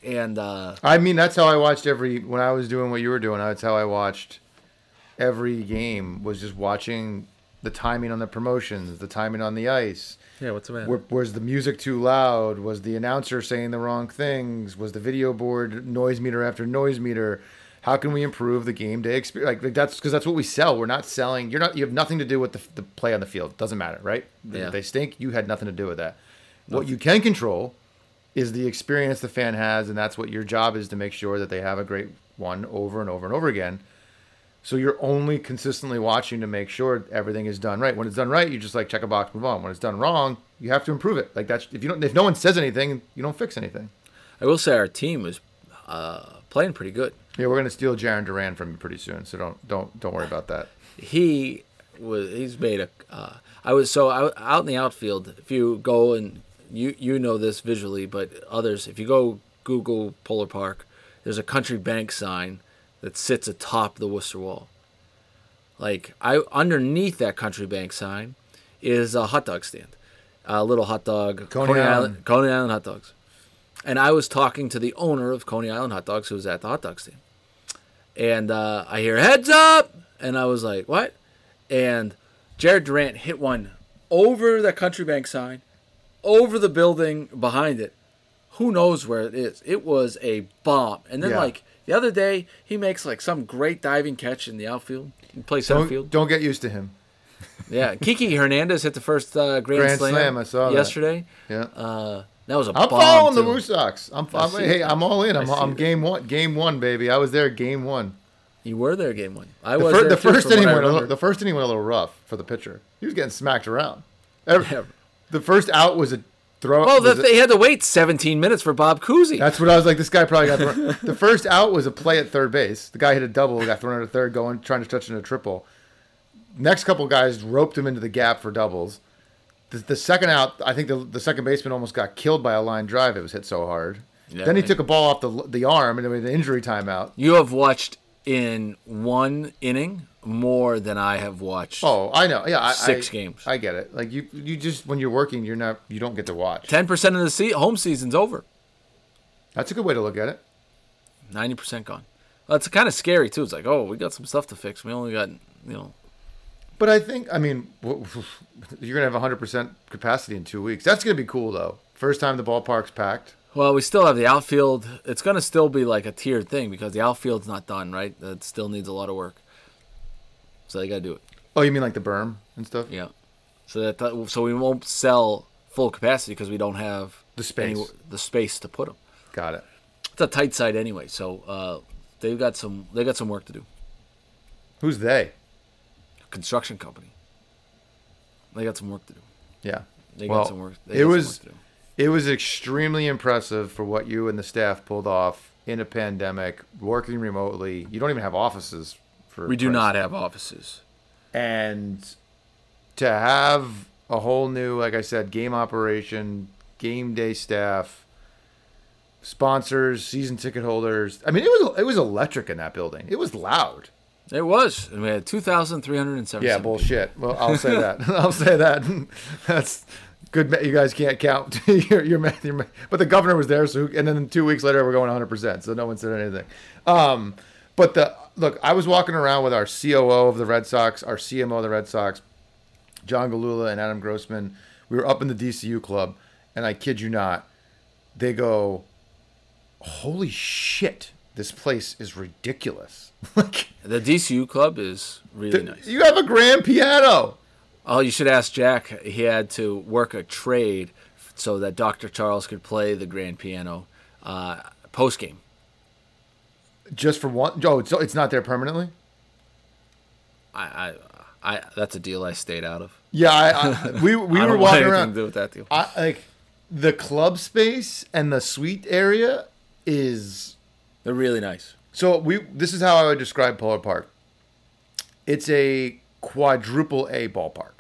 And uh, I mean, that's how I watched every when I was doing what you were doing. That's how I watched every game. Was just watching the timing on the promotions, the timing on the ice. yeah, what's the matter? Were, was the music too loud? Was the announcer saying the wrong things? Was the video board noise meter after noise meter? How can we improve the game day experience? Like, like that's because that's what we sell. We're not selling. You're not. You have nothing to do with the, the play on the field. Doesn't matter, right? Yeah. If they stink. You had nothing to do with that. What you can control is the experience the fan has, and that's what your job is to make sure that they have a great one over and over and over again. So you're only consistently watching to make sure everything is done right. When it's done right, you just like check a box, move on. When it's done wrong, you have to improve it. Like that's if you don't if no one says anything, you don't fix anything. I will say our team was uh, playing pretty good. Yeah, we're gonna steal Jarren Duran from you pretty soon, so don't don't don't worry about that. *laughs* He was he's made a. Uh, I was so out, out in the outfield. If you go and you you know this visually, but others, if you go Google Polar Park, there's a Country Bank sign that sits atop the Worcester Wall. Like I underneath that Country Bank sign is a hot dog stand, a little hot dog Coney Island. Coney Island hot dogs. And I was talking to the owner of Coney Island hot dogs, who was at the hot dog stand, and uh, I hear heads up, and I was like, what? And Jarren Duran hit one over the Country Bank sign, over the building behind it. Who knows where it is? It was a bomb. And then Yeah. like the other day, he makes like some great diving catch in the outfield. He plays center Don't, field. don't get used to him. Yeah, *laughs* Kiki Hernandez hit the first uh, grand, Grand slam, slam, I saw that. yesterday. Yeah. Uh, that was a I'm following the too. Woo Sox. I'm, I'm hey. I'm all in. I'm, I'm game one. Game one, baby. I was there. Game one. You were there, game one. I The, was fir- there the first inning went a little, the first inning went a little rough for the pitcher. He was getting smacked around. Every- *laughs* Yeah. The first out was a throw. Well, was that they had to wait 17 minutes for Bob Cousy. That's what I was like. This guy probably got thrown. the first out was a play at third base. The guy hit a double, got thrown out of third, going trying to touch into a triple. Next couple guys roped him into the gap for doubles. The, the second out, I think the, the second baseman almost got killed by a line drive. It was hit so hard. Yeah, then he right. took a ball off the the arm and it was an injury timeout. You have watched in one inning more than I have watched. Oh, I know. Yeah, I, Six I- games. I get it. Like you, you just when you're working, you're not. You don't get to watch. 10% of the se- home season's over. That's a good way to look at it. 90% gone. Well, it's kind of scary, too. It's like, oh, we got some stuff to fix. We only got, you know. But I think, I mean, you're gonna have 100% capacity in two weeks. That's gonna be cool though. First time the ballpark's packed. Well, we still have the outfield. It's going to still be like a tiered thing because the outfield's not done, right? It still needs a lot of work. So they got to do it. Oh, you mean like the berm and stuff? Yeah. So that, that so we won't sell full capacity because we don't have The space. any- the space to put them. Got it. It's a tight site anyway, so uh, they've got some they got some work to do. Who's they? Construction company. They got some work to do. Yeah. They well, got some work. They it got some was work to do. It was extremely impressive for what you and the staff pulled off in a pandemic, working remotely. You don't even have offices for. We do not have offices. and to have a whole new, like I said, game operation, game day staff, sponsors, season ticket holders. I mean, it was it was electric in that building. It was loud. It was. And we had two thousand three hundred and seventy. Yeah, bullshit. Well, I'll say that. *laughs* I'll say that. *laughs* That's good. You guys can't count *laughs* your your, ma- your But the governor was there, so and then two weeks later we're going 100. percent So no one said anything. Um, but the look, I was walking around with our COO of the Red Sox, our CMO of the Red Sox, John Gilula and Adam Grossman. We were up in the DCU club, and I kid you not, they go, "Holy shit, this place is ridiculous." *laughs* like. The DCU club is really nice. You have a grand piano. Oh, you should ask Jack. He had to work a trade so that Dr. Charles could play the grand piano uh, post game. Just for one? Oh, it's, it's not there permanently? I, I, I, that's a deal I stayed out of. Yeah, I, I, *laughs* we, we I were don't want walking anything around. to do with that deal. I, like, the club space and the suite area is. They're really nice. So we. This is how I would describe Polar Park. It's a quadruple A ballpark.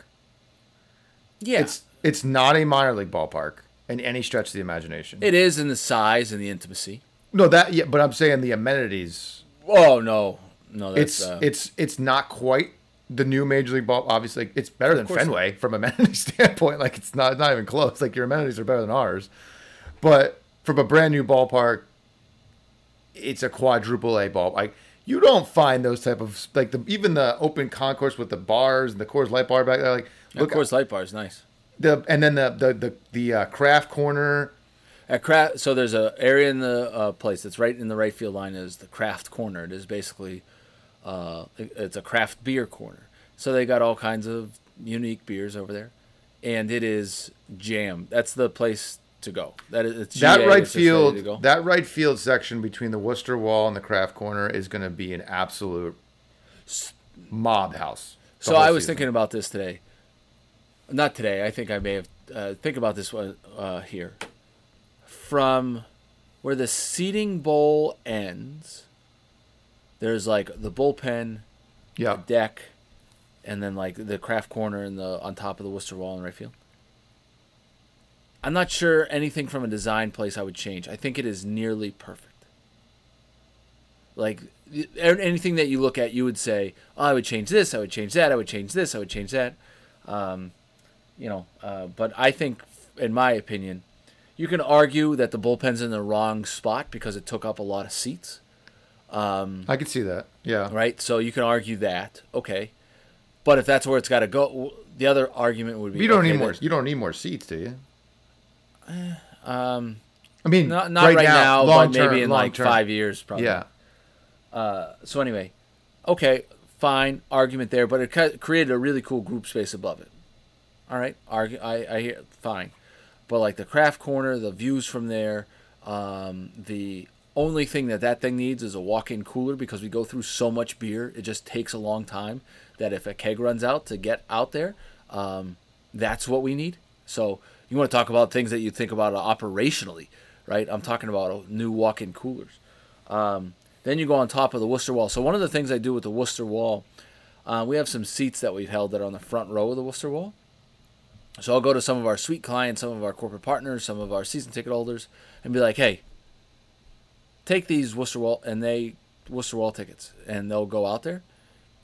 Yeah, It's it's not a minor league ballpark in any stretch of the imagination. it is in the size and the intimacy. no, that yeah, but I'm saying the amenities. Oh no, no, that's It's uh, it's it's not quite the new major league ball. Obviously, it's better than Fenway from a amenity *laughs* standpoint. Like it's not not even close. Like your amenities are better than ours, but from a brand new ballpark, it's a quadruple A ball. Like you don't find those type of like the even the open concourse with the bars and the Coors Light bar back there. Like of look Coors Light bar is nice. the and then the the the, the uh, craft corner. At craft, so there's a area in the uh, place that's right in the right field line is the craft corner. It is basically, uh, it's a craft beer corner. So they got all kinds of unique beers over there, and it is jam. That's the place to go. That is it's That GA, right it's just ready to field, that right field section between the Worcester Wall and the craft corner is going to be an absolute mob house. So I was season. thinking about this today. Not today. I think I may have uh, think about this one uh, here. From where the seating bowl ends, there's like the bullpen, yeah, deck, and then like the craft corner and the on top of the Worcester wall in right field. I'm not sure anything from a design place I would change. I think it is nearly perfect. Like anything that you look at, you would say, oh, "I would change this. I would change that. I would change this. I would change that." Um, you know, uh, but I think, in my opinion, you can argue that the bullpen's in the wrong spot because it took up a lot of seats I could see that. Yeah, right? So you can argue that, okay. But if that's where it's got to go, the other argument would be you don't okay, need more. You don't need more seats, do you? Um, I mean, not not right, now, long but term, maybe in like term. five years, probably. Yeah, Uh, So anyway, okay, fine argument there, but it created a really cool group space above it. All right, argue. I I hear fine, but like the craft corner, the views from there, um, the only thing that that thing needs is a walk-in cooler because we go through so much beer, it just takes a long time. That if a keg runs out to get out there, um, that's what we need. So you want to talk about things that you think about operationally, right? I'm talking about new walk-in coolers. Um, then you go on top of the Worcester Wall. So one of the things I do with the Worcester Wall, uh, we have some seats that we've held that are on the front row of the Worcester Wall. So I'll go to some of our suite clients, some of our corporate partners, some of our season ticket holders, and be like, "Hey, take these Worcester Wall and they Worcester Wall tickets," and they'll go out there,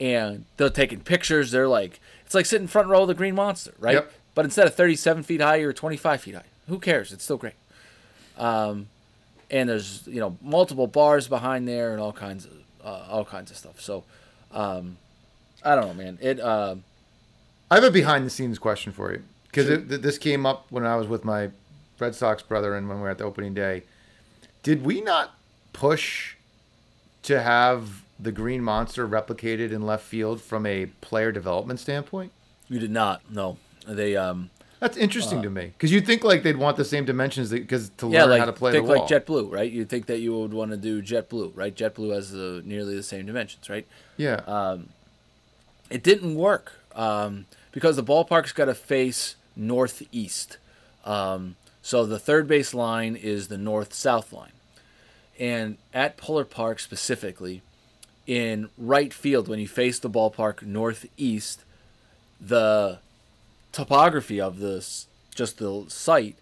and they're taking pictures. They're like, it's like sitting front row of the Green Monster, right? Yep. But instead of 37 feet high, you're 25 feet high. Who cares? It's still great. Um, and there's you know multiple bars behind there and all kinds of uh, all kinds of stuff. So, um, I don't know, man. It uh, I have a behind the scenes question for you because th- this came up when I was with my Red Sox brother and when we were at the opening day. Did we not push to have the Green Monster replicated in left field from a player development standpoint? you did not. No, they um, That's interesting to me because you'd think like they'd want the same dimensions because to yeah, learn like how to play think the wall. like JetBlue, right? You think that you would want to do JetBlue, right? JetBlue has the nearly the same dimensions, right? yeah, uh, It didn't work um, because the ballpark's got to face northeast. Um, so the third base line is the north south line. And at Polar Park specifically, in right field, when you face the ballpark northeast, the topography of this, just the site,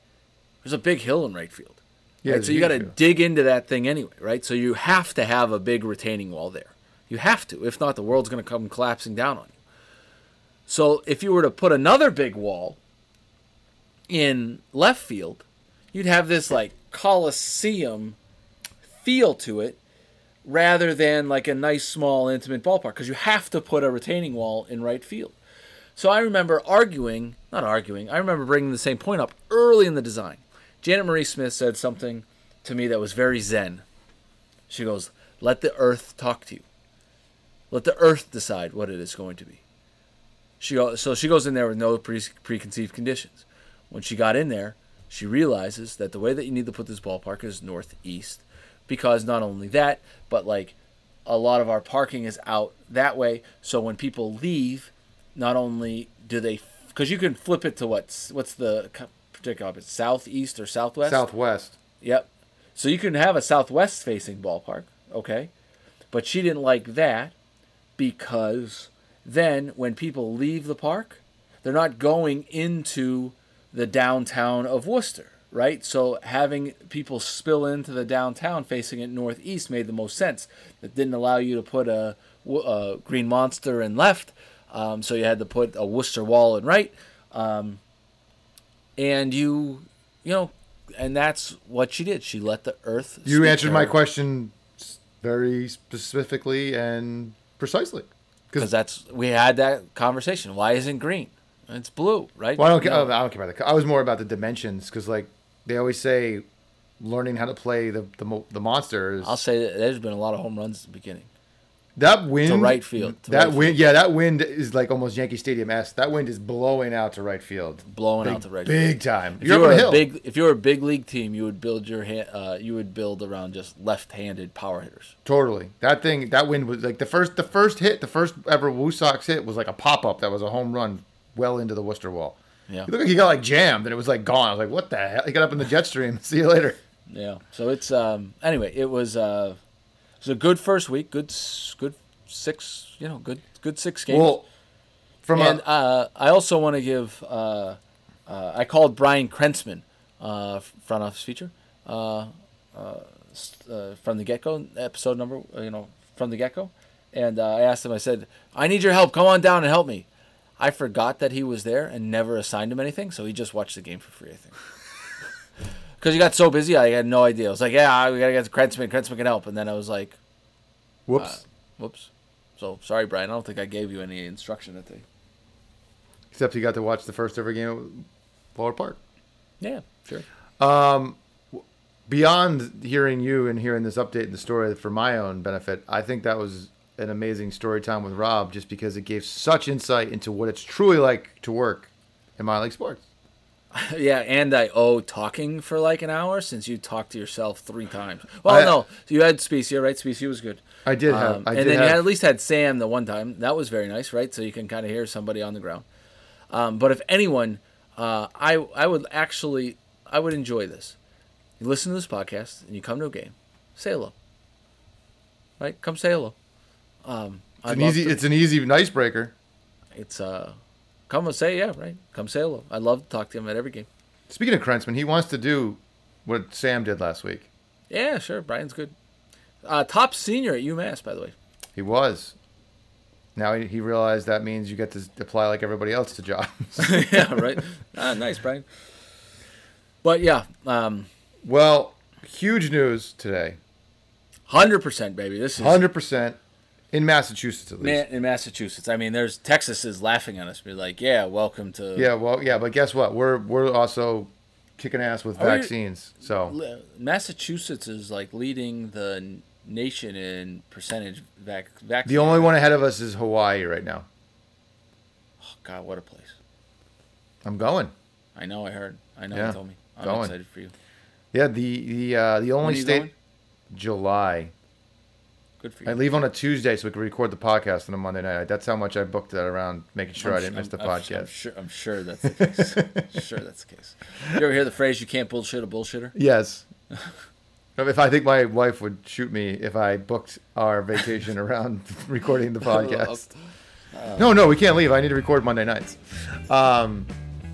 there's a big hill in right field. Yeah, right? So you got to dig into that thing anyway, right? So you have to have a big retaining wall there. You have to. If not, the world's going to come collapsing down on you. So if you were to put another big wall in left field, you'd have this like coliseum feel to it rather than like a nice small intimate ballpark because you have to put a retaining wall in right field. So I remember arguing, not arguing, I remember bringing the same point up early in the design. Janet Marie Smith said something to me that was very zen. She goes, Let the earth talk to you. Let the earth decide what it is going to be. She so she goes in there with no pre- preconceived conditions. When she got in there, she realizes that the way that you need to put this ballpark is northeast, because not only that, but like a lot of our parking is out that way. So when people leave, not only do they, because you can flip it to what's what's the particular opposite, southeast or southwest. Southwest. Yep. So you can have a southwest facing ballpark, okay? But she didn't like that because then when people leave the park, they're not going into the downtown of Worcester, right? So having people spill into the downtown facing it northeast made the most sense. It didn't allow you to put a, a green monster in left, um, so you had to put a Worcester wall in right. Um, and you, you know, and that's what she did. She let the earth. You answered my question very specifically and precisely. because that's we had that conversation. Why isn't green? It's blue, right? Well, I don't, care, No. I don't care about the. I was more about the dimensions because, like, they always say, learning how to play the the, the monsters. I'll say that there's been a lot of home runs at the beginning. that wind to right field, to that right wind, yeah, that wind is like almost Yankee Stadium esque. That wind is blowing out to right field, Blowing big, out to right field. big time. If You're you were a big, if you were a big league team, you would build your hand, uh, you would build around just left-handed power hitters. Totally. That thing, that wind was like the first, the first hit, the first ever Woo Sox hit was like a pop up that was a home run well into the Worcester wall. Yeah, He looked like he got like jammed and it was like gone. I was like, what the hell? He got up in the jet stream. *laughs* See you later. yeah. So it's um. Anyway, it was uh, it was a good first week. Good, good six. You know, good, good six games. Well, from and a, uh, I also want to give. Uh, uh, I called Brian Krentzman, uh, front office feature, uh, uh, uh, from the get go episode number. You know, from the get go, and uh, I asked him. I said, "I need your help. Come on down and help me." I forgot that he was there and never assigned him anything, so he just watched the game for free. I think. *laughs* Because he got so busy, I had no idea. I was like, "Yeah, we gotta get to Krentzman. Krentzman can help." And then I was like, whoops. Uh, "Whoops." So sorry, Brian. I don't think I gave you any instruction that day. Except he got to watch the first ever game at Polar Park. Yeah, sure. Um, beyond hearing you and hearing this update in the story for my own benefit, I think that was an amazing story time with Rob just because it gave such insight into what it's truly like to work in minor league sports. *laughs* Yeah, and I owe talking for like an hour since you talked to yourself three times. Well, I- no, you had Specia, right? Specia was good. I did have, Um, I and did then have, you had, at least had Sam the one time. That was very nice, right? So you can kind of hear somebody on the ground. Um, but if anyone, uh, I I would actually I would enjoy this. You listen to this podcast and you come to a game, say hello. Right? Come say hello. Um, it's I'd an easy, to- it's an easy icebreaker. it's uh, come and say yeah, right? Come say hello. I love to talk to him at every game. Speaking of Krentzman, he wants to do what Sam did last week. Yeah, sure. Brian's good. Uh, top senior at UMass, by the way. He was. Now he, he realized that means you get to apply like everybody else to jobs. *laughs* yeah, right. Ah, nice, Brian. But yeah, um, well, huge news today. hundred percent, baby. This is Hundred percent in Massachusetts at least. man in Massachusetts. I mean, there's Texas is laughing at us. Be like, yeah, welcome to Yeah, well, yeah, but guess what? We're we're also kicking ass with Are vaccines. So Massachusetts is like leading the nation in percentage vac- vaccine. the only one ahead of us is Hawaii right now. Oh, God, what a place! I'm going. I know. I heard. I know. Yeah, You told me. I'm going. excited for you. Yeah, the the uh, the only you state going? July. Good for you. I leave on a Tuesday so we can record the podcast on a Monday night. That's how much I booked that around making sure I'm I didn't miss the I'm- podcast. I'm sure. I'm sure that's the case. *laughs* sure that's the case. You ever hear the phrase "you can't bullshit a bullshitter"? Yes. *laughs* if I think my wife would shoot me if I booked our vacation around *laughs* recording the podcast. No, no, we can't leave. I need to record Monday nights. Um,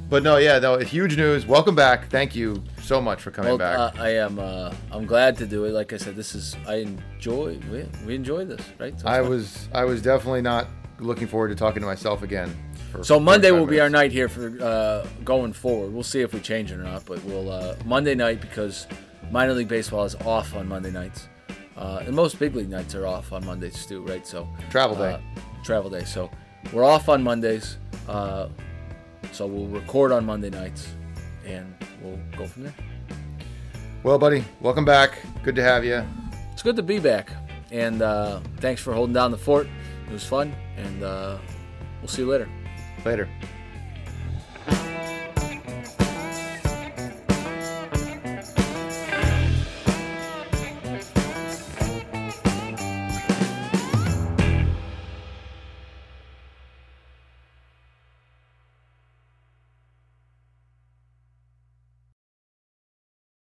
but no, yeah, no, huge news. Welcome back. Thank you so much for coming Well, back. uh, I am. Uh, I'm glad to do it. Like I said, this is. I enjoy. We, we enjoy this, right? So, I fun. was I was definitely not looking forward to talking to myself again. for So Monday 45 will be our night here for uh, going forward. We'll see if we change it or not, but we'll uh, Monday night because minor league baseball is off on Monday nights, uh, and most big league nights are off on Mondays too, right? So Travel day. uh, travel day. So we're off on Mondays. So we'll record on Monday nights, and we'll go from there. Well, buddy, welcome back. Good to have you. It's good to be back, and uh, thanks for holding down the fort. It was fun, and uh, we'll see you later. Later.